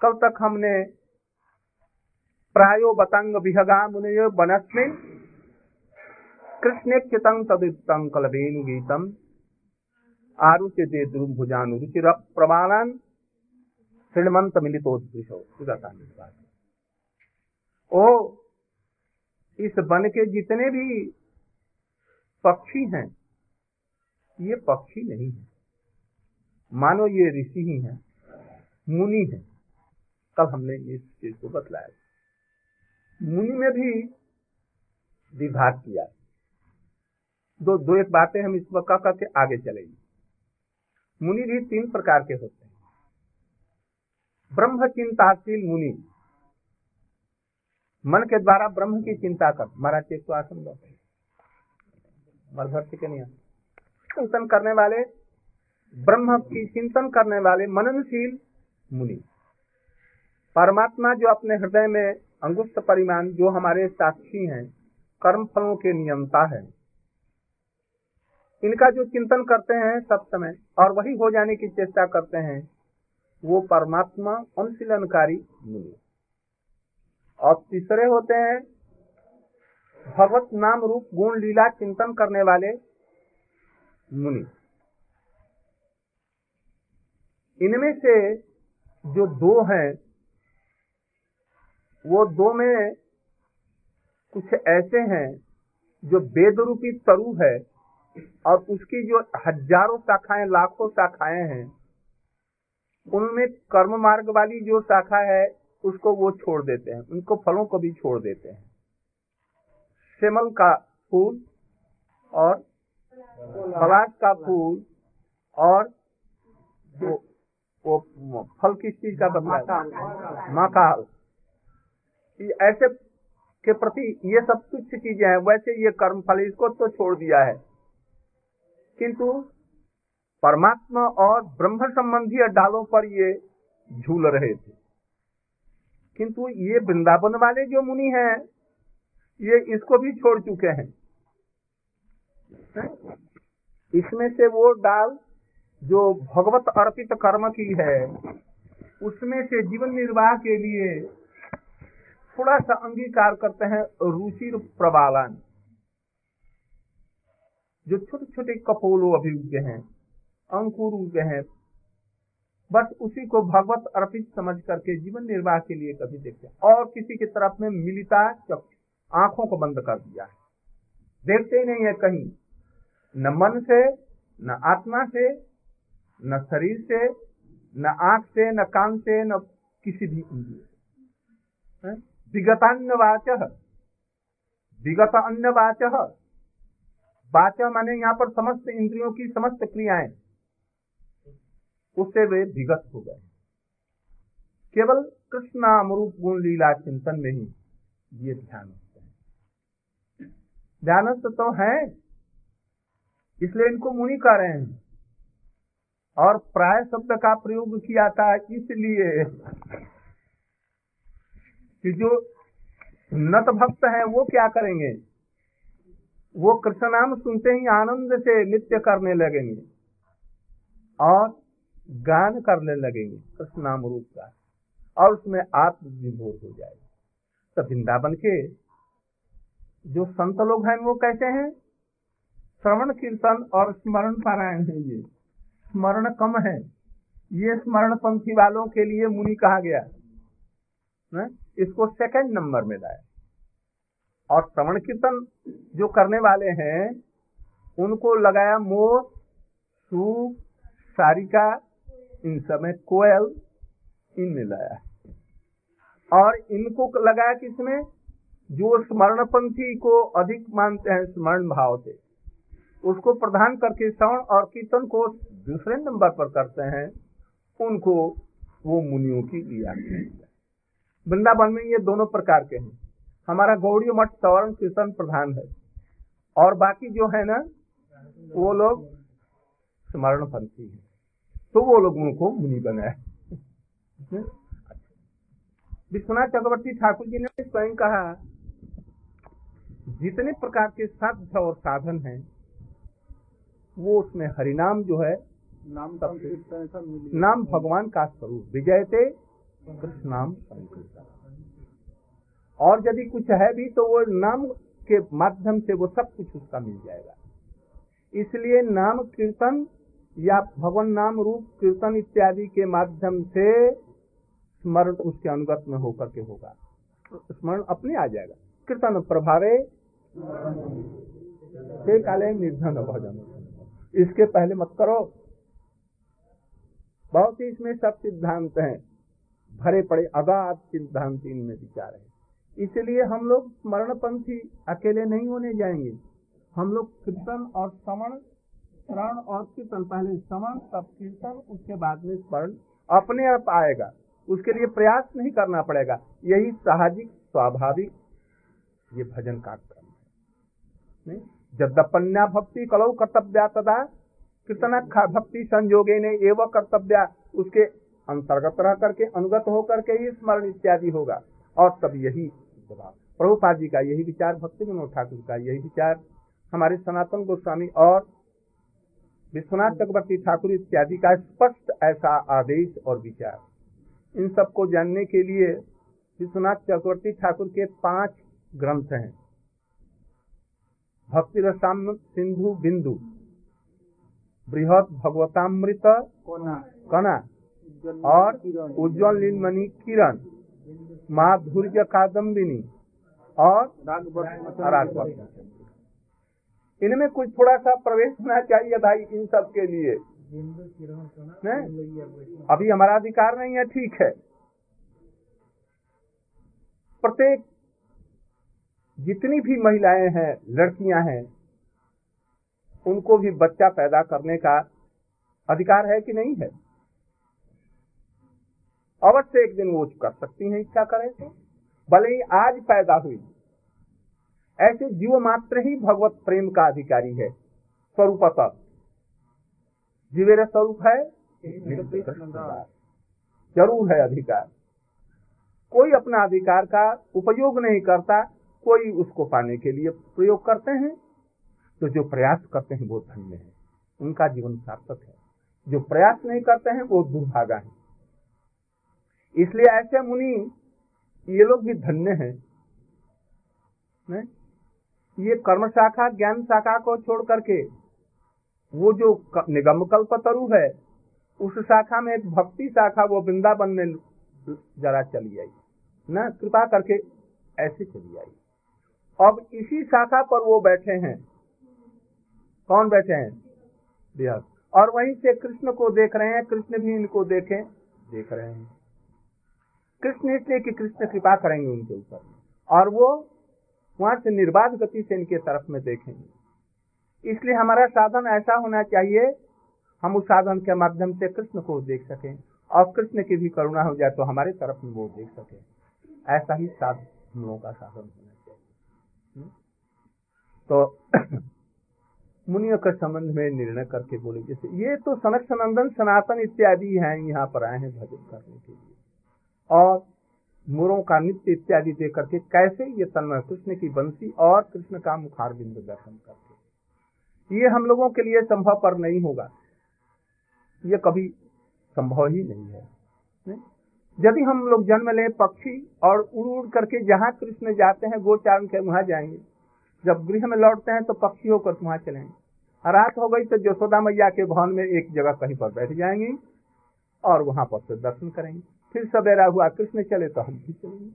कल तक हमने प्रायो बतंग विहगा बनस्मिन कृष्ण तदुक्तम कलबेनु गीतम। आरुचि दे द्रुम भुजानु रुचिर प्रमाणन। श्रीमंत मिलितोद्विषो ओ, इस वन के जितने भी पक्षी हैं, ये पक्षी नहीं है। मानो ये ऋषि ही हैं, मुनि हैं। कल हमने इस चीज़ को बतलाया। मुनि में भी विभाग किया। दो दो एक बातें हम इस वक्त करके आगे चलेंगे। मुनि भी तीन प्रकार के होते हैं। ब्रह्म चिंताशील मुनि। मन के द्वारा ब्रह्म की चिंता कर। महाराज चेक तो आसन दो। मरभर के नहीं चिंतन करने वाले, ब्रह्म की चिंतन करने वाले मननशील मुनि। परमात्मा जो अपने हृदय में अंगुप्त परिमाण, जो हमारे साक्षी हैं, कर्म फलों के नियमता है। इनका जो चिंतन करते हैं सब समय और वही हो जाने की चेष्टा करते हैं, वो परमात्मा अनुशीलनकारी मुनि और तीसरे होते हैं, भगवत नाम रूप गुण लीला चिंतन करने वाले मुनि। इनमें से जो दो हैं वो दो में कुछ ऐसे हैं जो वेद रूपी तरु है और उसकी जो हज़ारों शाखाएँ लाखों शाखाएँ हैं उनमें कर्म मार्ग वाली जो शाखा है उसको वो छोड़ देते हैं उनको फलों को भी छोड़ देते हैं। सेमल का फूल और पलाश का फूल और वो, वो फल किस चीज़ का बदला माकाल ऐसे के प्रति ये सब तुच्छ चीज़ें हैं, वैसे ये कर्म फल इसको तो छोड़ दिया है। किंतु परमात्मा और ब्रह्म संबंधी डालों पर ये झूल रहे थे। किंतु ये वृंदावन वाले जो मुनि हैं, ये इसको भी छोड़ चुके हैं। इसमें से वो डाल जो भगवत अर्पित कर्म की है, उसमें से जीवन निर्वाह के लिए थोड़ा सा अंगीकार करते हैं रुचि प्रबालन। जो छोटे छोटे कपोलो अभी उगे हैं, अंकुर उगे हैं, बस उसी को भगवत अर्पित समझ करके जीवन निर्वाह के लिए कभी देखते और किसी की तरफ़ में मिलता आँखों को बंद कर दिया है। देखते ही नहीं है कहीं, न मन से, न आत्मा से, न शरीर से, न आँख से, न कान से, न किसी भी इंद्रिय विगतान्य वाच विगत अन्य वाच माने यहाँ पर समस्त इंद्रियों की समस्त क्रियाएँ। उससे वे विगत हो गए। केवल कृष्ण अमरूप गुण लीला चिंतन में ही ये ध्यान हैं। ध्यानस्थ तो है, इसलिए इनको मुनि कह रहे हैं। और प्राय शब्द का प्रयोग किया था इसलिए। कि जो उन्नत भक्त है, वो क्या करेंगे? वो कृष्ण नाम सुनते ही आनंद से नृत्य करने लगेंगे और गान करने लगेंगे कृष्ण नाम रूप का और उसमें आत्मविभोर हो जाएगी। तो वृंदावन के जो संत लोग हैं, वो कैसे हैं? श्रवण कीर्तन और स्मरण पारायण है ये। स्मरण कम है। ये स्मरण पंथी वालों के लिए मुनि कहा गया? इसको सेकंड नंबर में लाया और श्रवण कीर्तन जो करने वाले हैं, उनको लगाया मोर, सूप, सारिका, इन समय कोयल, इनमें लाया। और इनको लगाया किसमें? जो स्मरणपंथी को अधिक मानते हैं, स्मरण भाव से। उसको प्रधान करके श्रवण और कीर्तन को दूसरे नंबर पर करते हैं, उनको वो मुनियों की लिया वृंदावन में ये दोनों प्रकार के हैं। हमारा गौड़ी मठ सवर्ण कीर्तन प्रधान है। और बाकी जो है ना वो लोग स्मरण पंथी है। तो वो लोग उनको मुनि बनाए। विश्वनाथ चक्रवर्ती ठाकुर जी ने स्वयं कहा जितने प्रकार के साध्य और साधन हैं वो उसमें हरिनाम जो है नाम नाम भगवान का स्वरूप। विजयते कृष्ण नाम। और यदि कुछ है भी तो वो नाम के माध्यम से वो सब कुछ उसका मिल जाएगा। इसलिए नाम कीर्तन या भगवान नाम रूप कीर्तन इत्यादि के माध्यम से स्मरण उसके अनुगत में होकर के होगा। स्मरण अपने आ जाएगा। कीर्तन प्रभावे। काले निर्धन भजन। इसके पहले मत करो। बहुत ही इसमें सब सिद्धांत हैं। भरे पड़े अगाध सिद्धांत इनमें विचार है। इसलिए हम लोग स्मरणपंथी अकेले नहीं होने जाएँगे। हम लोग कीर्तन और श्रवण श्रवण और कीर्तन, पहले श्रवण तब कीर्तन, उसके बाद में स्मरण, अपने आप आएगा। उसके लिए प्रयास नहीं करना पड़ेगा। यही साहजिक, स्वाभाविक, ये भजन का क्रम है। जद्यपन्या भक्ति कलौ कर्तव्या तदा, कीर्तन भक्ति संयोगे ने एवं कर्तव्य, उसके अंतर्गत रह करके अनुगत होकर के ही स्मरण इत्यादि होगा। और तब यही जवाब। प्रभुपाद जी का यही विचार भक्ति विनोद ठाकुर का यही विचार हमारे सनातन गोस्वामी और विश्वनाथ चक्रवर्ती ठाकुर इत्यादि का स्पष्ट ऐसा आदेश और विचार। इन सबको जानने के लिए विश्वनाथ चक्रवर्ती ठाकुर के पाँच ग्रंथ हैं। भक्ति रसाम सिंधु बिंदु बृहद भगवतामृत कना। और उज्जवल लीलमणि किरण माधुर्य कादम्बिनी और इनमें कुछ थोड़ा सा प्रवेश होना चाहिए भाई इन सब के लिए। अभी हमारा अधिकार नहीं है, ठीक है। प्रत्येक जितनी भी महिलाएँ हैं, लड़कियाँ हैं, उनको भी बच्चा पैदा करने का अधिकार है कि नहीं है? अवश्य एक दिन वो कर सकती हैं इच्छा करें तो? भले ही आज पैदा हुई। ऐसे जीव मात्र ही भगवत प्रेम का अधिकारी है, स्वरूप जीवेर स्वरूप है, ज़रूर है अधिकार। कोई अपना अधिकार का उपयोग नहीं करता, कोई उसको पाने के लिए प्रयोग करते हैं। तो जो प्रयास करते हैं, वो धन्य है। उनका जीवन सार्थक है। जो प्रयास नहीं करते हैं, वो दुर्भागा है। इसलिए ऐसे मुनि, ये लोग भी धन्य हैं। ने? ये कर्म शाखा ज्ञान शाखा को छोड़ करके, वो जो निगम कल्प तरु है, उस शाखा में एक भक्ति शाखा, वो वृंदावन में जरा चली आई। न, कृपा करके ऐसे चली आई। अब इसी शाखा पर वो बैठे हैं। कौन बैठे हैं? और वहीं से कृष्ण को देख रहे हैं, कृष्ण भी इनको देखे, देख रहे हैं। कृष्ण इसलिए कि कृष्ण कृपा करेंगे उनके ऊपर। और वो वहाँ से निर्बाध गति से इनके तरफ़ में देखेंगे। इसलिए हमारा साधन ऐसा होना चाहिए, हम उस साधन के माध्यम से कृष्ण को देख सकें। और कृष्ण की भी करुणा हो जाए तो हमारे तरफ़ में वो देख सके। ऐसा ही साधन हम लोगों का साधन होना चाहिए। हम्म? तो मुनियों के संबंध में निर्णय करके बोले जैसे ये तो सनक सनंदन सनातन इत्यादि हैं, यहाँ पर आए हैं भजन करने के लिए। और मुरों का नित्य इत्यादि दे करके कैसे ये तन्मय कृष्ण की बंसी और कृष्ण का मुखार बिंदु दर्शन करके ये हम लोगों के लिए संभव पर नहीं होगा। ये कभी संभव ही नहीं है। यदि हम लोग जन्म लें, पक्षी और उड़ उड़ करके जहाँ कृष्ण जाते हैं, गोचारण के वहाँ जाएँगे। जब गृह में लौटते हैं तो पक्षी होकर वहाँ चलेंगे रात हो गई तो जसोदा मैया के भवन में एक जगह कहीं पर बैठ जाएँगे और वहाँ पर दर्शन करेंगे। फिर सवेरा हुआ, कृष्ण चले तो हम भी चलेंगे।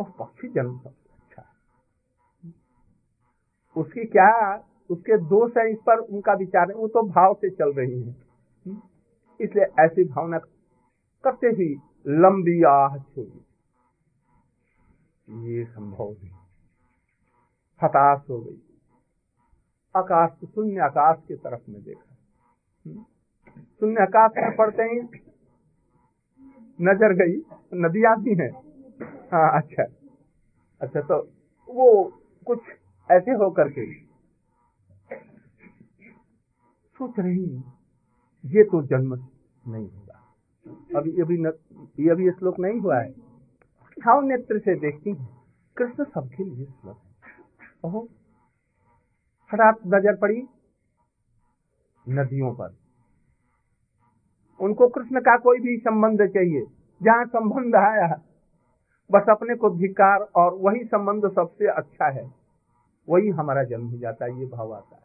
और पक्षी जन्म सबसे अच्छा उसकी क्या, उसके दोष है इस पर उनका विचार है वो तो भाव से चल रही है। इसलिए ऐसी भावना करते ही लंबी आह छोड़ी। ये संभव नहीं। हताश हो गई। आकाश, शून्य आकाश की तरफ़ में देखा। हम्म। शून्य आकाश में पड़ते ही। नज़र गई नदी आती है। हाँ अच्छा। अच्छा तो वो कुछ ऐसे हो करके सोच रही ये तो जन्म नहीं होगा। अभी अभी न, ये अभी श्लोक नहीं हुआ है। हाँ नेत्र से देखती हूँ। कृष्ण सबके लिए श्लोक है। ओहो नज़र पड़ी नदियों पर। उनको कृष्ण का कोई भी संबंध चाहिए, जहाँ संबंध आया, बस अपने को धिकार और वही संबंध सबसे अच्छा है। वही हमारा जन्म हो जाता है, ये भाव आता है।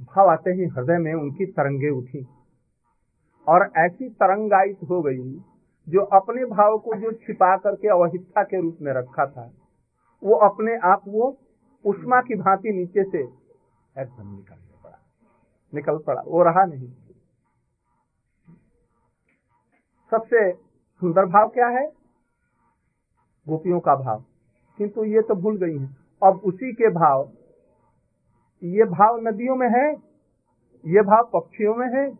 भाव आते ही हृदय में उनकी तरंगे उठी और ऐसी तरंगायित हो गई जो अपने भाव को जो छिपा करके अवहिता के रूप में रखा था, वो अपने आप वो उष्मा की भांति नीचे से एकदम निकल पड़ा। निकल पड़ा, वो रहा नहीं। सबसे सुंदर भाव क्या है? गोपियों का भाव। किंतु ये तो भूल गई हैं। अब उसी के भाव ये भाव नदियों में है ये भाव पक्षियों में है।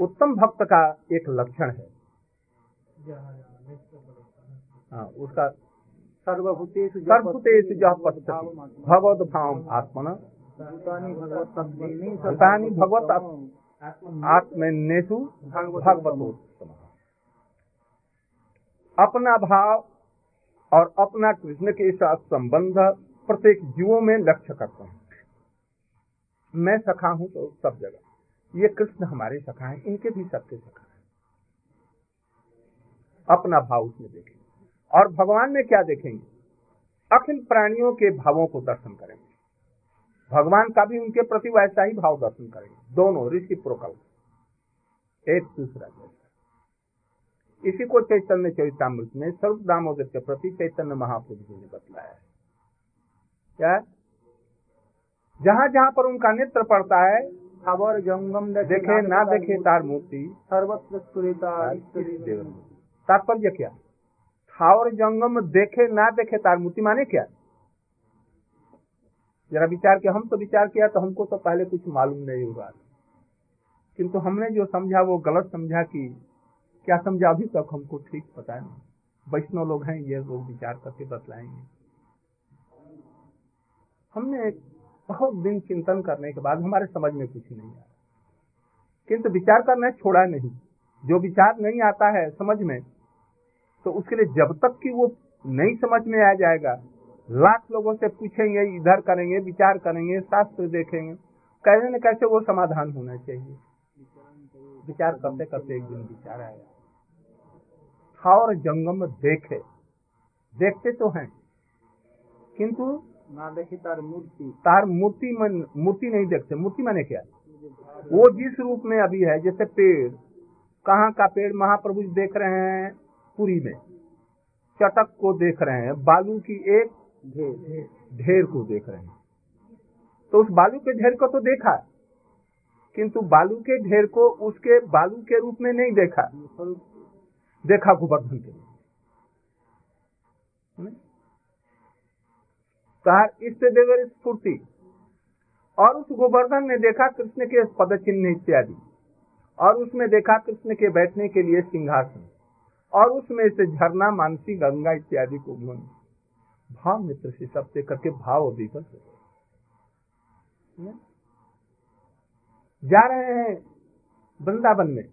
उत्तम भक्त का एक लक्षण है। हाँ उसका सर्वभूतेषु भगवत भाव आत्मन। भगवत आत्मेशु भगवतोत्तम अपना भाव और अपना कृष्ण के साथ संबंध प्रत्येक जीवों में लक्ष्य करता हूँ। मैं सखा हूँ तो सब जगह। ये कृष्ण हमारे सखा हैं इनके भी सबके सखा हैं। अपना भाव उसमें देखेंगे। और भगवान में क्या देखेंगे? अखिल प्राणियों के भावों को दर्शन करेंगे। भगवान का भी उनके प्रति वैसा ही भाव दर्शन करेंगे। दोनों ऋषि प्रोकल एक दूसरा जैसा। इसी को चैतन्य चरितमृत में सर्व दामोदर के प्रति चैतन्य महाप्रभु जी ने बतलाया है। क्या? जहाँ जहाँ पर उनका नेत्र पड़ता है खबर जंगम देखे ना देखे तार मूर्ति। सर्वत्र तात्पर्य क्या? थावर जंगम देखे ना देखे तार मूर्ति माने क्या? जरा विचार किया, हम तो विचार किया तो हमको तो पहले कुछ मालूम नहीं हुआ। किंतु हमने जो समझा, वो गलत समझा कि क्या समझा, अभी तक हमको ठीक पता है। वैष्णव लोग हैं, ये लोग विचार करके बतलाएँगे। हमने बहुत दिन चिंतन करने के बाद हमारे समझ में कुछ नहीं आया। किंतु विचार करना छोड़ा नहीं। जो विचार नहीं आता है समझ में तो उसके लिए जब तक कि वो नहीं समझ में आ जाएगा लाख लोगों से पूछेंगे इधर करेंगे विचार करेंगे शास्त्र देखेंगे। कैसे न कैसे वो समाधान होना चाहिए। विचार करते करते एक दिन विचार आया। और जंगम देखे। देखते तो हैं। किंतु ना देखे तार मूर्ति। तार मूर्ति मन मूर्ति नहीं देखते। मूर्ति माने क्या? वो जिस रूप में अभी है जैसे पेड़। कहाँ का पेड़? महाप्रभु देख रहे हैं पुरी में। चटक को देख रहे हैं। बालू की एक ढेर को देख रहे हैं। तो उस बालू के ढेर को तो देखा, किंतु बालू के ढेर को उसके बालू के रूप में नहीं देखा। देखा गोवर्धन के कहा, इससे देवर स्फूर्ति। और उस गोवर्धन ने देखा कृष्ण के पद चिन्ह इत्यादि। और उसमें देखा कृष्ण के बैठने के लिए सिंहासन। और उसमें से झरना, मानसी, गंगा इत्यादि को उन्होंने भाव मित्र से सबसे करके भाव विकल्प जा रहे हैं वृंदावन में।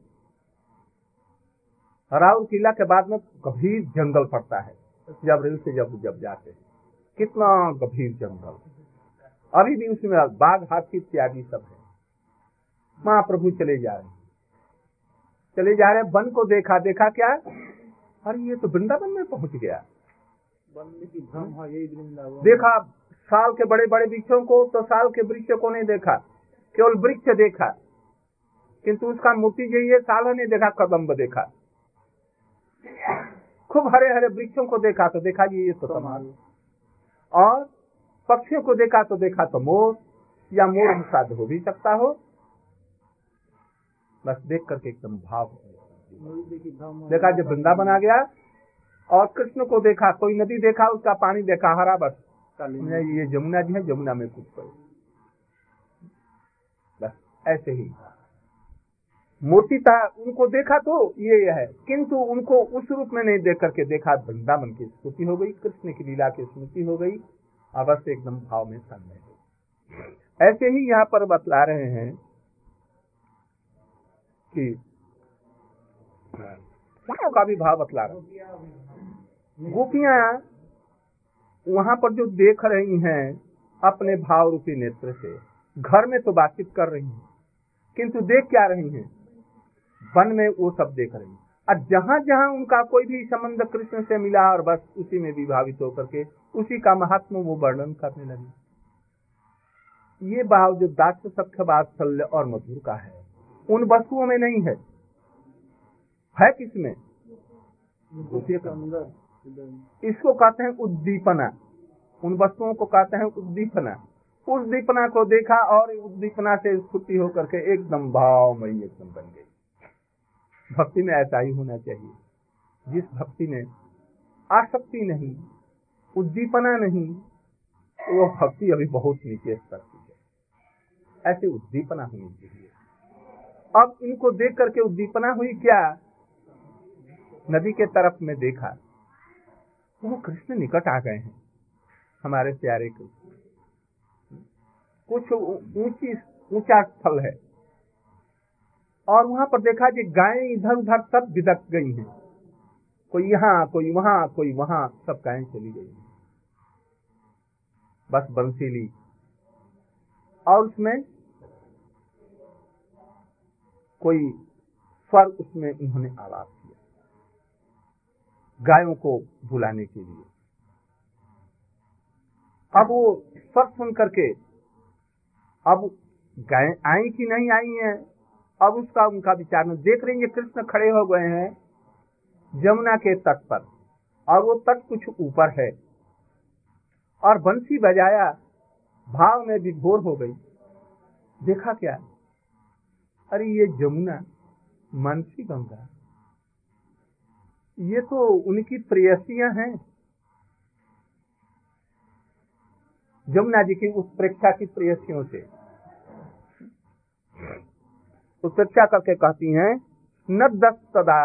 राउर किला के बाद में गंभीर जंगल पड़ता है। जब रेल से जब जब जाते हैं। कितना गंभीर जंगल। अभी भी उसमें बाघ हाथी इत्यादि सब है। महाप्रभु चले जा रहे हैं। चले जा रहे हैं वन को देखा देखा क्या? अरे ये तो वृंदावन में पहुँच गया। देखा साल के बड़े बड़े वृक्षों को तो साल के वृक्ष को नहीं देखा केवल वृक्ष देखा। किंतु उसका मूर्ति जो ये साल नहीं देखा कदम्ब देखा। खूब हरे हरे वृक्षों को देखा तो देखा ये तो कमाल और पक्षियों को देखा तो देखा तो मोर या मोर शायद हो भी सकता हो। बस देख करके एकदम भाव देखा जब वृंदावन आ गया और कृष्ण को देखा कोई नदी देखा उसका पानी देखा हरा बस। ये जमुना जी है जमुना में कुछ बस ऐसे ही। मूर्ति था उनको देखा तो ये है किंतु उनको उस रूप में नहीं देख करके देखा वृंदावन की स्मृति हो गई कृष्ण की लीला की स्मृति हो गई अवश्य एकदम भाव में संदेह ऐसे ही यहाँ पर बतला रहे हैं कि का भी भाव बतला रहे गोपियाँ वहाँ पर जो देख रही हैं, अपने भाव रूपी नेत्र से। घर में तो बातचीत कर रही हैं, किंतु देख क्या रही हैं? वन में वो सब देख रही हैं। और जहाँ जहाँ उनका कोई भी संबंध कृष्ण से मिला और बस उसी में विभावित होकर के उसी का महात्मा वो वर्णन करने लगी। ये भाव जो दास्य सख्य वात्सल्य और मधुर का है, उन वस्तुओं में नहीं है। है किसमें? इसको कहते हैं उद्दीपना। उन वस्तुओं को कहते हैं उद्दीपना। उस दीपना को देखा और उद्दीपना से स्फूर्ति होकर के एकदम भावमयी एकदम बन गई। भक्ति में ऐसा ही होना चाहिए। जिस भक्ति में आसक्ति नहीं, उद्दीपना नहीं वो भक्ति अभी बहुत नीचे स्तर की है। ऐसी उद्दीपना होनी चाहिए। अब इनको देख करके उद्दीपना हुई क्या? नदी के तरफ़ में देखा। वो कृष्ण निकट आ गए हैं, हमारे प्यारे कृष्ण। कुछ ऊँची, ऊँचा स्थल है। और वहाँ पर देखा कि गायें इधर उधर सब बिदक गई हैं। कोई यहाँ, कोई वहाँ कोई वहाँ, सब गायें चली गई बस बंसी ली और उसमें कोई स्वर उसमें उन्होंने आवाज़ गायों को बुलाने के लिए। अब वो स्वर सुन करके, अब गाय आई कि नहीं आई हैं? अब उसका, उनका विचार में देख रहे है कृष्ण खड़े हो गए हैं जमुना के तट पर। और वो तट कुछ ऊपर है। और बंसी बजाया, भाव में विभोर हो गई। देखा क्या? अरे ये जमुना मनसी गंगा। ये तो उनकी प्रेयसियाँ हैं। जमुना जी की उस प्रेक्षा की प्रेयसियों से। उपेक्षा करके कहती हैं, न दस सदा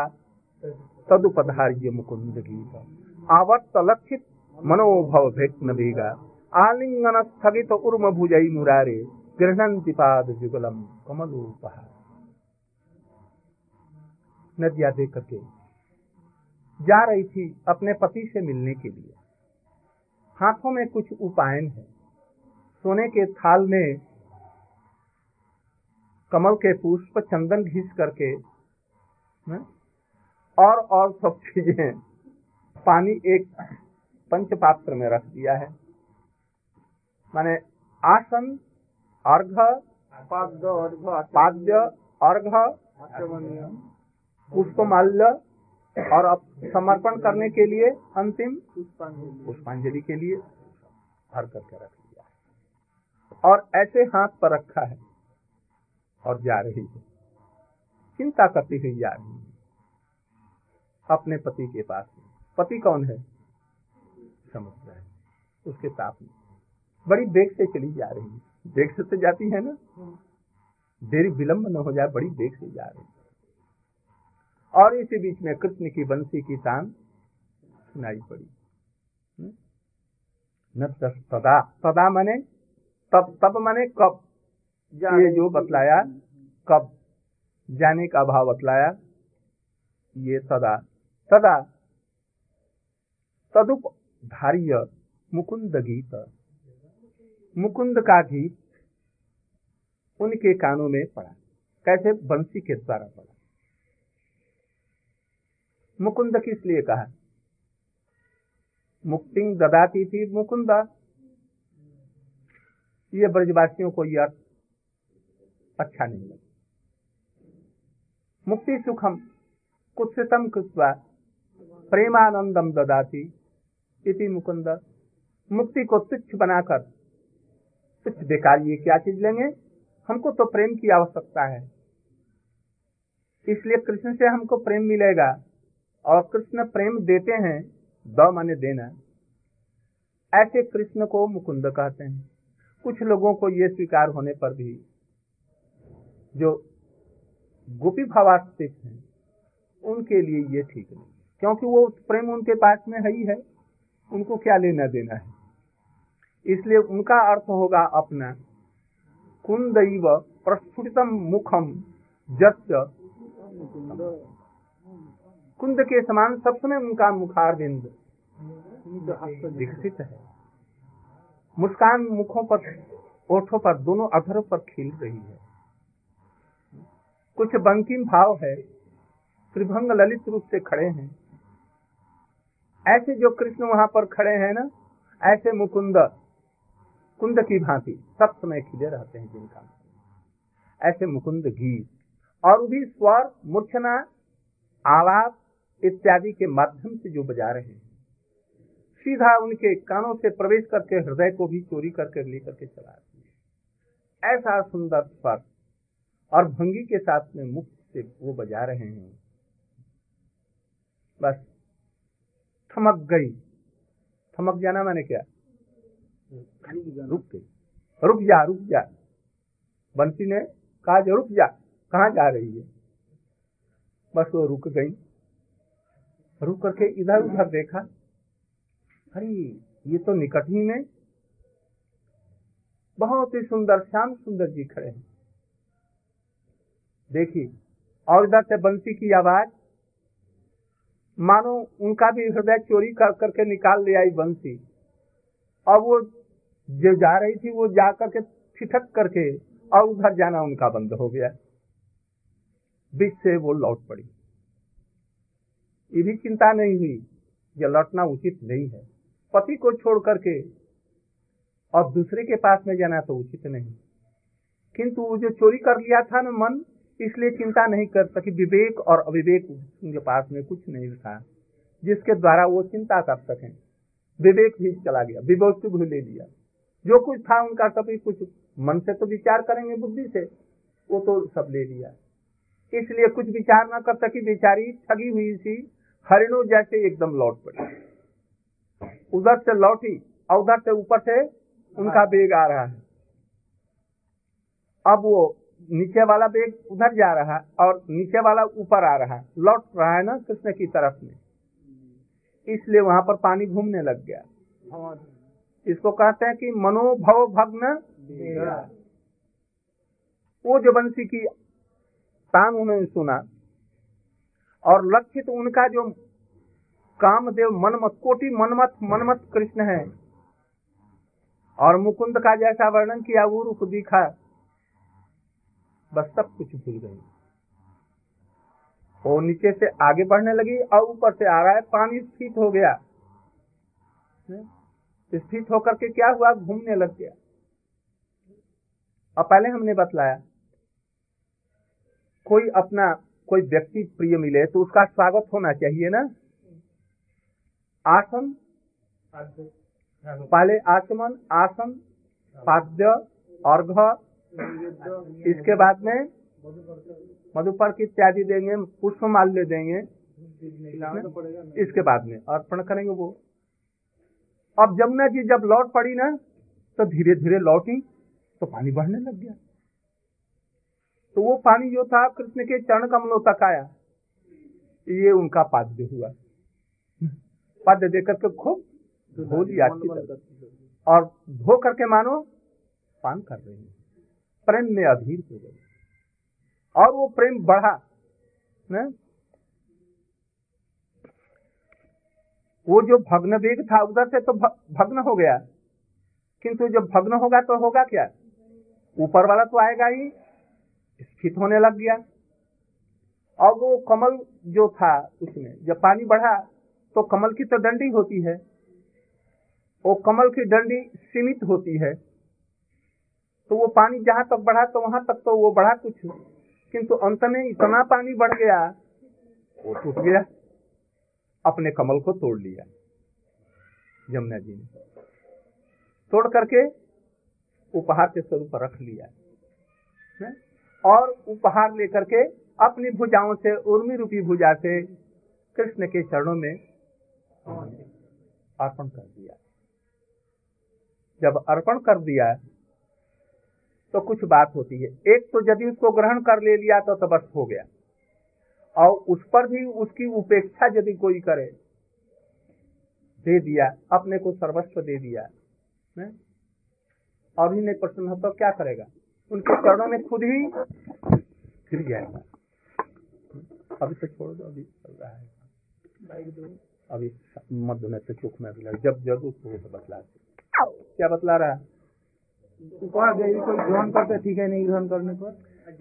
तदुपधार्य मुकुंद गीत आवर्त लक्षित मनोभव भेक्न भीगा। आलिंगन स्थगित उर्म भुजई मुरारे। गृहंति पाद जुगलम कमलोपहार। नदिया देख करके जा रही थी अपने पति से मिलने के लिए। हाथों में कुछ उपायन है। सोने के थाल में कमल के पुष्प चंदन घिस करके न? और और सब चीज़ें पानी एक पंच पात्र में रख दिया है। माने आसन अर्घ पाद्य अर्घ पाद्य अर्घ पुष्पमाल्य और अब समर्पण करने के लिए अंतिम पुष्पांजलि पुष्पांजलि के लिए भर करके रख दिया और ऐसे हाथ पर रखा है और जा रही है। चिंता करती हुई जा रही है। अपने पति के पास। पति कौन है? समुद्र है। उसके साथ में। बड़ी बेग से चली जा रही है। बेग से तो जाती है ना? देरी विलंब न हो जाए बड़ी बेग से जा रही है। और इसी बीच में कृष्ण की बंसी की तान सुनाई पड़ी। हम्म? न सदा सदा मने तब तब मने कब? ये जो बतलाया कब? जाने का भाव बतलाया ये सदा। सदा। तदुप धार्य मुकुंद गीत। मुकुंद का गीत उनके कानों में पड़ा। कैसे? बंसी के द्वारा पड़ा। मुकुंद किस लिए कहा? मुक्ति ददाती थी मुकुंद। ये ब्रजवासियों को यह अच्छा नहीं लगा। मुक्ति सुखम कुत्सितम कृत्वा प्रेमानंदम ददाती इति मुकुंद। मुक्ति को तुच्छ बनाकर, तुच्छ बेकार ये क्या चीज़ लेंगे? हमको तो प्रेम की आवश्यकता है। इसलिए कृष्ण से हमको प्रेम मिलेगा। और कृष्ण प्रेम देते हैं द माने देना। ऐसे कृष्ण को मुकुंद कहते हैं। कुछ लोगों को ये स्वीकार होने पर भी जो गोपी भावास्तिक हैं, उनके लिए ये ठीक नहीं। क्योंकि वो प्रेम उनके पास में है ही है, उनको क्या लेना देना है? इसलिए उनका अर्थ होगा अपना, कुंद प्रस्फुटितम मुखम जस्य कुंद के समान सब समय उनका मुखार बिंद। विकसित है। मुस्कान मुखों पर ओठों पर दोनों अधरों पर खिल रही है। कुछ बंकिम भाव है। त्रिभंग ललित रूप से खड़े हैं। ऐसे जो कृष्ण वहाँ पर खड़े हैं ना ऐसे मुकुंद कुंद की भांति सब समय खिले रहते हैं जिनका। ऐसे मुकुंद गीत। और भी स्वर मूर्छना आवाज़ इत्यादि के माध्यम से जो बजा रहे हैं। सीधा उनके कानों से प्रवेश करके, हृदय को भी चोरी करके, लेकर के चला रहे हैं। ऐसा सुंदर स्वर और भंगी के साथ में मुक्त से वो बजा रहे हैं। बस, थमक गई। थमक जाना मैंने क्या? रुक गई। रुक जा रुक जा। बंसी ने कहा, रुक जा। कहा जा रही है? बस वो रुक गई। रुक करके इधर उधर देखा। अरे, ये तो निकट ही में। बहुत ही सुंदर, श्याम सुंदर जी खड़े हैं। देखिए, और इधर से बंसी की आवाज़। मानो उनका भी हृदय चोरी कर करके निकाल ले आई बंसी। और वो जो जा रही थी, वो जा करके ठिठक करके और उधर जाना उनका बंद हो गया। बीच से वो लौट पड़ी। ये भी चिंता नहीं हुई ये लौटना उचित नहीं है। पति को छोड़ करके और दूसरे के पास में जाना तो उचित नहीं। किंतु वो जो चोरी कर लिया था ना मन, इसलिए चिंता नहीं कर सकी। विवेक और अविवेक उनके पास में कुछ नहीं था, जिसके द्वारा वो चिंता कर सकें। विवेक भी चला गया विवेक भी ले लिया। जो कुछ था उनका सभी कुछ मन से तो विचार करेंगे, बुद्धि से, वो तो सब ले लिया। इसलिए कुछ विचार न कर सकी। बेचारी ठगी हुई थी हरिणों जैसे एकदम लौट पड़ी। उधर से लौटी और उधर से ऊपर से उनका बेग आ रहा है। अब वो नीचे वाला बेग उधर जा रहा है और नीचे वाला ऊपर आ रहा है। लौट रहा है ना कृष्ण की तरफ़ में। इसलिए वहाँ पर पानी घूमने लग गया। इसको कहते हैं कि मनोभव भग्न वो जो बंसी की तान उन्होंने सुना और लक्षित उनका जो कामदेव मनमत, कोटि मनमत मनमत कृष्ण है। और मुकुंद का जैसा वर्णन किया, वो रूप दिखा। बस सब कुछ भूल गई। वो नीचे से आगे बढ़ने लगी और ऊपर से आ रहा है। पानी स्थित हो गया। स्थित होकर के क्या हुआ? घूमने लग गया। और पहले हमने बतलाया, कोई अपना कोई व्यक्ति प्रिय मिले तो उसका स्वागत होना चाहिए ना? आसन, पहले आचमन, आसन, पाद्य, अर्घ, इसके बाद में मधुपर्क इत्यादि देंगे पुष्प माल्य देंगे। इसके बाद में अर्पण करेंगे वो। अब जमुना जी जब लौट पड़ी ना तो धीरे धीरे लौटी तो पानी बढ़ने लग गया। तो वो पानी जो था कृष्ण के चरण कमलों तक आया। ये उनका पाद्य हुआ। पाद्य देकर के खूब धो अच्छी तरह और धो करके मानो पान कर रहे हैं। प्रेम में अधीर हो गए। और वो प्रेम बढ़ा ने? वो जो भग्न वेग था उधर से तो भग्न हो गया। किंतु जब भग्न होगा तो होगा क्या? ऊपर वाला तो आएगा ही। स्थित होने लग गया। और वो कमल जो था उसमें जब पानी बढ़ा तो कमल की तो डंडी होती है। वो कमल की डंडी सीमित होती है। तो वो पानी जहाँ तक बढ़ा तो वहाँ तक तो वो बढ़ा कुछ। किंतु अंत में इतना पानी बढ़ गया, वो टूट गया। अपने कमल को तोड़ लिया जमुना जी ने। तोड़ करके उपहार के स्वरूप रख लिया। और उपहार लेकर के अपनी भुजाओं से उर्मी रूपी भुजा से कृष्ण के चरणों में अर्पण कर दिया। जब अर्पण कर दिया तो कुछ बात होती है। एक तो यदि उसको ग्रहण कर ले लिया तो, बस हो गया। और उस पर भी उसकी उपेक्षा यदि कोई करे दे दिया अपने को सर्वस्व दे दिया? और ही नहीं प्रसन्न हो तो क्या करेगा? उनके चरणों में खुद ही फिर जाएगा अभी तो छोड़ दो अभी चल रहा है। अभी मध्य में तो चुख में लग। जब जब उसको तो बतला क्या बतला रहा है? कोई ग्रहण करते ठीक है नहीं ग्रहण करने पर?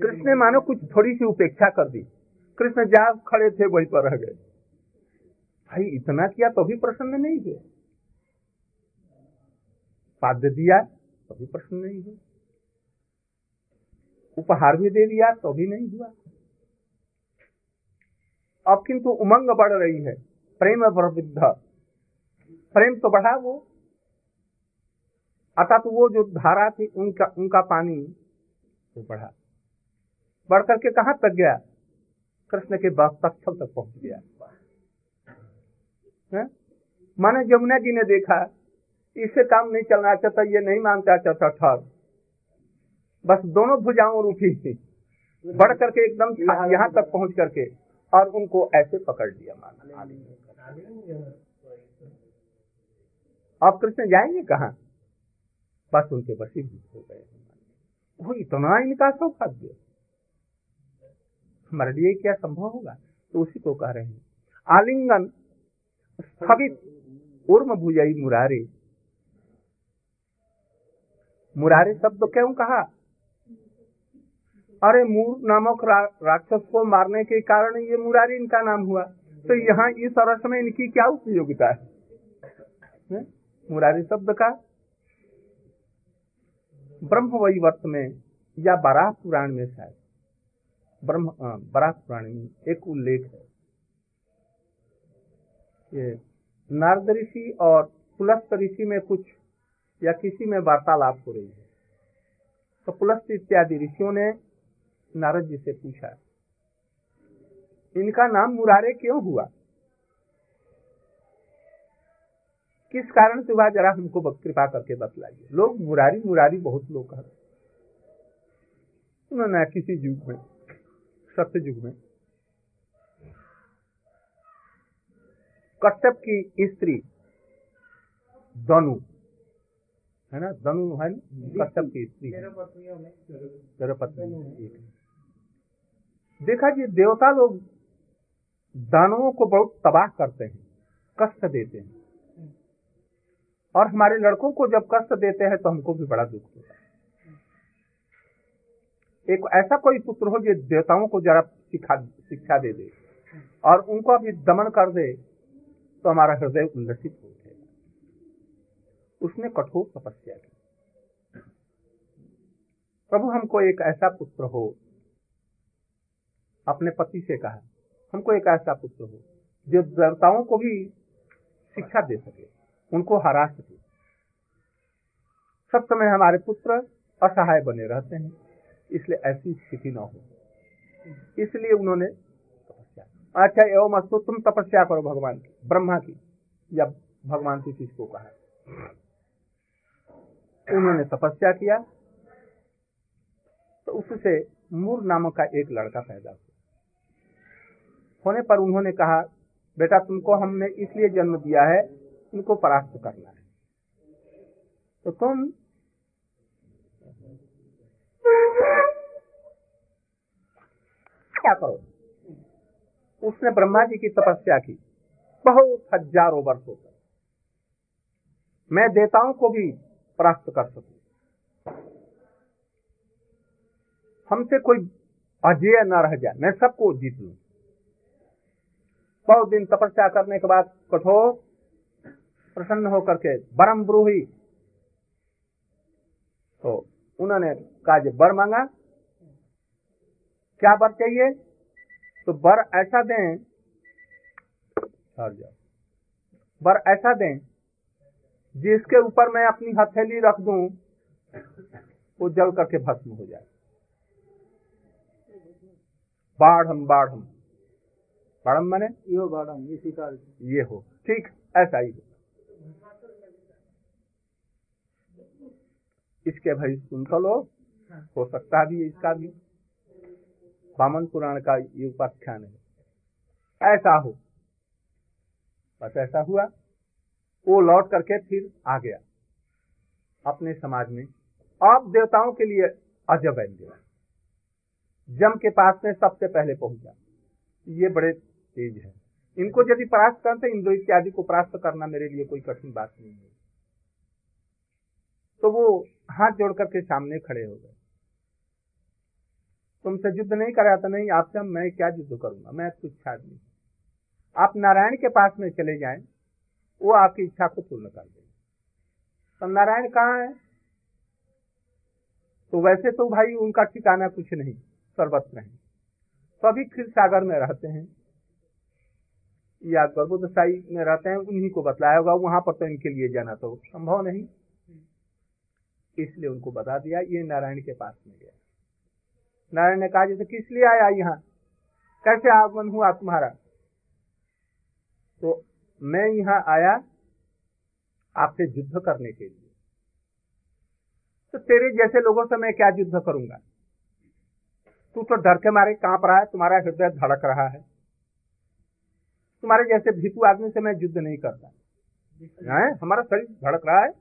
कृष्ण ने मानो कुछ थोड़ी सी उपेक्षा कर दी। कृष्ण जहाँ खड़े थे वहीं पर रह गए। भाई इतना किया तो भी प्रसन्न नहीं हुए पाद्य दिया तो भी प्रसन्न नहीं हुए उपहार भी दे दिया तो भी नहीं हुआ। अब किंतु उमंग बढ़ रही है, प्रेम प्रवृद्ध प्रेम तो बढ़ा वो। अर्थात तो वो जो धारा थी, उनका उनका पानी वो बढ़ा। बढ़ करके कहा तक गया? कृष्ण के वक्षस्थल तक पहुँच गया। है? माने जमुना जी ने देखा, इससे काम नहीं चलना चाहता, ये नहीं मानता चाहता ठग बस दोनों भुजाओं थी। बढ़ करके एकदम यहाँ तक पहुँच करके और उनको ऐसे पकड़ लिया माना। अब कृष्ण जाएँगे कहा? बस उनके वशीभूत हो गए वो इतना इनका सौभाग्य। हमारे लिए क्या संभव होगा? तो उसी को कह रहे हैं। आलिंगन स्थगित उर्म भुजाई मुरारे। मुरारे शब्द क्यों कहा? अरे मूर नामक रा, राक्षस को मारने के कारण ये मुरारी इनका नाम हुआ। तो यहाँ इस अरस में इनकी क्या उपयोगिता है? मुरारी शब्द का? ब्रह्म वैवर्त में या बराह पुराण में शायद। ब्रह्म बराह पुराण में एक उल्लेख है। ये नारद ऋषि और पुलस्त ऋषि में कुछ या किसी में वार्तालाप हो रही है। तो पुलस्त इत्यादि ऋषियों ने नारद जी से पूछा इनका नाम मुरारे क्यों हुआ? किस कारण से हुआ? जरा हमको कृपा करके बतलाइए। लोग मुरारी मुरारी बहुत लोग कहते उन्होंने किसी युग में सत्य युग में कश्यप की स्त्री दनु है ना? दनु है कश्यप की स्त्री। पत्नी। देखा जी देवता लोग दानवों को बहुत तबाह करते हैं, कष्ट देते हैं। और हमारे लड़कों को जब कष्ट देते हैं तो हमको भी बड़ा दुख होता है। एक ऐसा कोई पुत्र हो जो देवताओं को जरा शिक्षा दे दे और उनको अभी दमन कर दे तो हमारा हृदय उल्लसित हो जाएगा। उसने कठोर तपस्या की। प्रभु हमको एक ऐसा पुत्र हो अपने पति से कहा। हमको एक ऐसा पुत्र हो, जो देवताओं को भी शिक्षा दे सके, उनको हरा सके। सब समय हमारे पुत्र असहाय बने रहते हैं, इसलिए ऐसी स्थिति न हो। इसलिए उन्होंने तपस्या अच्छा एवं अस्तु, तुम तपस्या करो भगवान की, ब्रह्मा की, या भगवान की चीज़ को कहा। उन्होंने तपस्या किया तो उससे मूर नामक का एक लड़का पैदा हुआ। होने पर उन्होंने कहा, बेटा, तुमको हमने इसलिए जन्म दिया है उनको परास्त करना है। तो तुम क्या करो? उसने ब्रह्मा जी की तपस्या की, बहुत हज़ारों वर्षों तक। मैं देवताओं को भी परास्त कर सकू। हमसे कोई अजय न रह जाए, मैं सबको जीत लू। बहुत दिन तपस्या करने के बाद कठोर प्रसन्न होकर के बरम ब्रूही। तो उन्होंने कहा बर मांगा। क्या बर चाहिए? तो बर ऐसा दें बर ऐसा दें, जिसके ऊपर मैं अपनी हथेली रख दूँ, वो जल करके भस्म हो जाए। बाढ़ हम बाढ़ हम बाढ़म मने? यो बाढ़म ये शिकार। ये हो। ठीक ऐसा ही इसके भाई सुन तो लो हो सकता भी इसका भी। बामन पुराण का ये उपाख्यान है। ऐसा हो। बस ऐसा हुआ। वो लौट करके फिर आ गया। अपने समाज में। अब देवताओं के लिए अजब गया जम के पास में सबसे पहले पहुँचा। ये बड़े तेज है। इनको यदि परास्त करते इंद्र इत्यादि को परास्त करना मेरे लिए कोई कठिन बात नहीं है। तो वो हाथ जोड़ करके सामने खड़े हो गए। तुमसे युद्ध नहीं कराया तो नहीं, आपसे मैं क्या युद्ध करूँगा? मैं तुच्छ आदमी आप नारायण के पास में चले जाएँ, वो आपकी इच्छा को पूर्ण कर देंगे। तो नारायण कहाँ है? तो वैसे तो भाई उनका ठिकाना कुछ नहीं, सर्वत्र है। सभी क्षीर सागर में रहते हैं। या गर्भोदशाई में रहते हैं, उन्हीं को बतलाया होगा, वहाँ पर तो इनके लिए जाना तो संभव नहीं। इसलिए उनको बता दिया, ये नारायण के पास में गया। नारायण ने कहा, जैसे किस लिए आया यहाँ? कैसे आगमन हुआ तुम्हारा? तो मैं यहाँ आया आपसे युद्ध करने के लिए। तो तेरे जैसे लोगों से मैं क्या युद्ध करूँगा? तू तो डर के मारे काँप रहा है, तुम्हारा हृदय धड़क रहा है। तुम्हारे जैसे भीतु आदमी से मैं युद्ध नहीं करता। है, हमारा शरीर धड़क रहा है,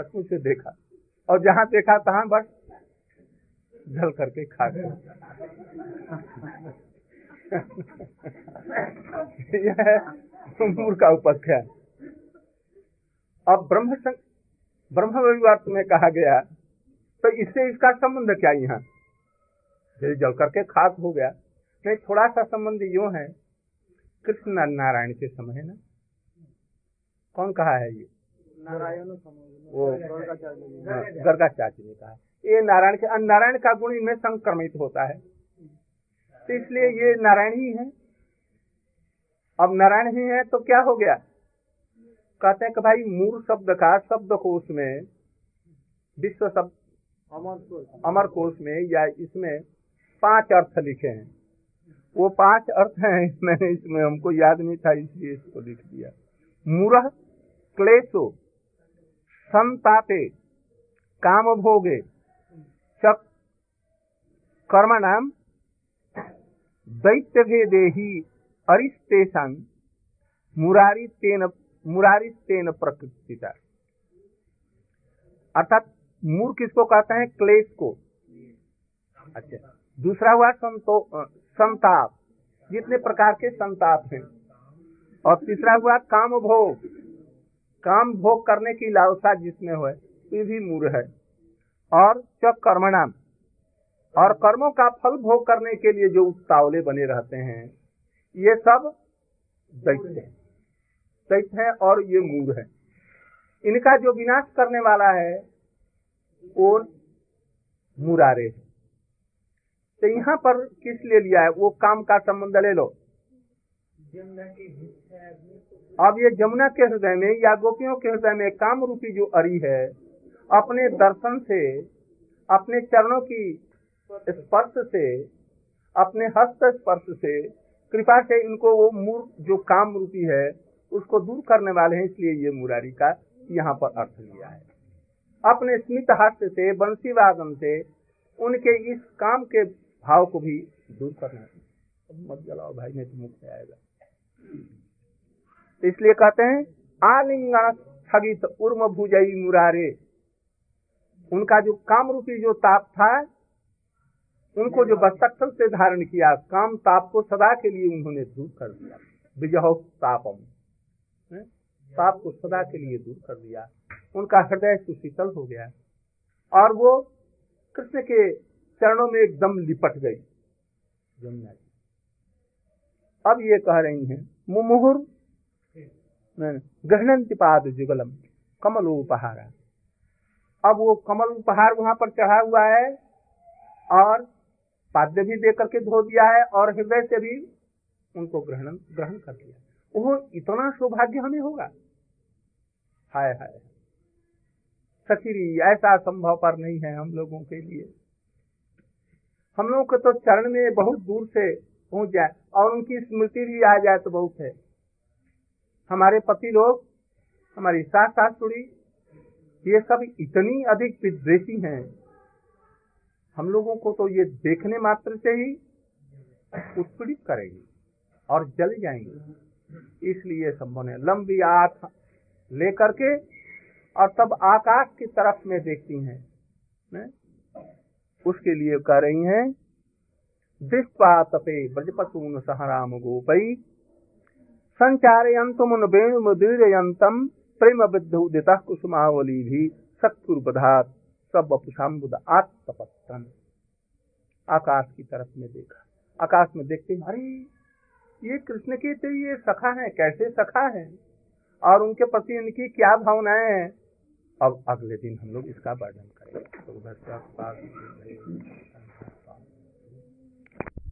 सचमुच से देखा। और जहाँ देखा, तहां बस झल करके खा गया। यह मूर का उपख्या अब ब्रह्म ब्रह्म विवाद में कहा गया तो इससे इसका संबंध क्या यहाँ? जल करके खाक हो गया। नहीं, थोड़ा सा संबंध यो है कृष्ण नारायण के समय है ना? कौन कहा है ये? नारायण वो गर्गाचार्य ने कहा ये नारायण के नारायण का गुण इनमें संक्रमित होता है। तो इसलिए ये नारायण ही है। अब नारायण ही है तो क्या हो गया? कहते हैं कि भाई मूल शब्द का शब्द कोश में विश्व शब्द अमर कोश। अमर कोश में या इसमें पाँच अर्थ लिखे हैं। वो पाँच अर्थ हैं मैंने इसमें हमको याद नहीं था इसलिए इसको लिख दिया। मूरह क्लेशो संतापे काम भोगे चक कर्म नाम दैत्य भेदे ही अरिस्तेषां तेन मुरारी तेन प्रकृतिता। अर्थात मूर किसको कहते हैं? क्लेश को। अच्छा दूसरा हुआ संतो संताप। जितने प्रकार के संताप हैं। और तीसरा हुआ काम भोग काम भोग करने की लालसा जिसमें हो, ये भी मूर है। और च कर्मणाम। और कर्मों का फल भोग करने के लिए जो उतावले बने रहते हैं, ये सब दैत्य है। दैत्य है और ये मूर है। इनका जो विनाश करने वाला है और मुरारे है। तो यहाँ पर किस लिए लिया है? वो काम का संबंध ले लो। अब ये जमुना के हृदय में या गोपियों के हृदय में काम रूपी जो अरी है अपने दर्शन से अपने चरणों की स्पर्श से अपने हस्त स्पर्श से कृपा से इनको वो मूर जो काम रूपी है उसको दूर करने वाले हैं इसलिए ये मुरारी का यहाँ पर अर्थ लिया है। अपने स्मित हास्य से बंसी वादन से उनके इस काम के भाव को भी दूर करना मत जलाओ भाई, नहीं तो मुख आएगा। इसलिए कहते हैं आलिंगन स्थगित उर्म भुजई मुरारे। उनका जो काम रूपी जो ताप था, उनको जो बस्तक्षल से धारण किया, काम ताप को सदा के लिए उन्होंने दूर कर दिया। विजह तापम ताप को सदा के लिए दूर कर दिया। उनका हृदय सुशीतल हो गया। और वो कृष्ण के चरणों में एकदम लिपट गई। जमुना जी अब ये कह रही हैं, मुमुहुर गहनंति पाद जुगलम, कमल उपहारा। अब वो कमल उपहार वहाँ पर चढ़ा हुआ है और पाद्य भी दे करके धो दिया है और हृदय से भी उनको ग्रहण ग्रहण कर दिया वो इतना सौभाग्य हमें होगा। हाय हाय। सखीरी, ऐसा संभव पर नहीं है हम लोगों के लिए। हम लोग को तो चरण में बहुत दूर से पहुँच जाए और उनकी स्मृति भी आ जाए तो बहुत है। हमारे पति लोग, हमारी सास सासुड़ी ये सब इतनी अधिक विद्वेषी हैं। हम लोगों को तो ये देखने मात्र से ही उत्पीड़ित करेगी और जल जाएँगे। इसलिए संभव है लंबी आँख लेकर के और तब आकाश की तरफ़ में देखती हैं। ने? उसके लिए कह रही हैं दृष्टवा तपे ब्रजपसून सहराम गोपई संचारयंतमुन वेणुमुदीरयंतम प्रेम विद्युदित कुसुमावली भी सत्कुर्बधात सब वपुषाम्बुद आत्मपत्तन आकाश की तरफ़ में देखा। आकाश में देखते अरे, ये कृष्ण के तो ये सखा है, कैसे सखा है? और उनके प्रति इनकी क्या भावनाएँ हैं? अब अगले दिन हम लोग इसका वर्णन करेंगे तो उधर से आप पास